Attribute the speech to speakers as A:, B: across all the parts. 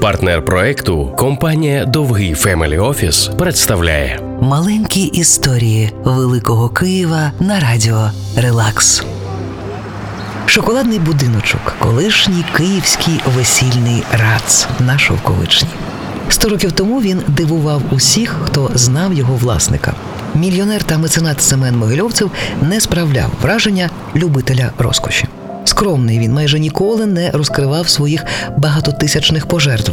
A: Партнер проекту компанія Довгий Family Office представляє
B: Маленькі історії Великого Києва на радіо Релакс. Шоколадний будиночок, колишній київський весільний рацс на Шовковичній. Сто років тому він дивував усіх, хто знав його власника. Мільйонер та меценат Семен Могильовцев не справляв враження любителя розкоші. Скромний він майже ніколи не розкривав своїх багатотисячних пожертв.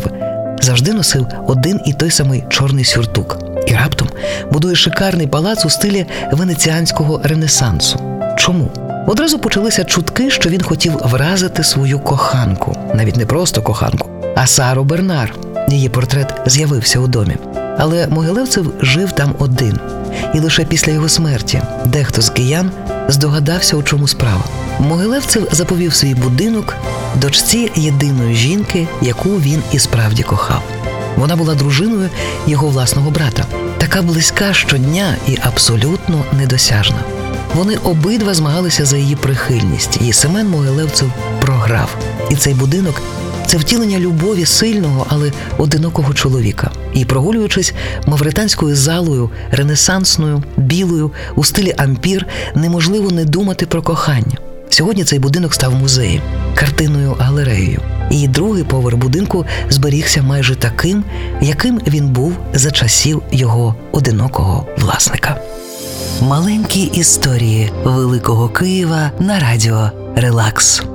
B: Завжди носив один і той самий чорний сюртук. І раптом будує шикарний палац у стилі венеціанського ренесансу. Чому? Одразу почалися чутки, що він хотів вразити свою коханку, навіть не просто коханку, а Сару Бернар. Її портрет з'явився у домі. Але Могилевцев жив там один, і лише після його смерті дехто з киян здогадався, у чому справа. Могилевцев заповів свій будинок дочці єдиної жінки, яку він і справді кохав. Вона була дружиною його власного брата, така близька щодня і абсолютно недосяжна. Вони обидва змагалися за її прихильність, і Семен Могилевцев програв. І цей будинок це втілення любові сильного, але одинокого чоловіка. І прогулюючись мавританською залою, ренесансною, білою, у стилі ампір, неможливо не думати про кохання. Сьогодні цей будинок став музеєм, картинною галереєю. І другий поверх будинку зберігся майже таким, яким він був за часів його одинокого власника. Маленькі історії Великого Києва на радіо Релакс.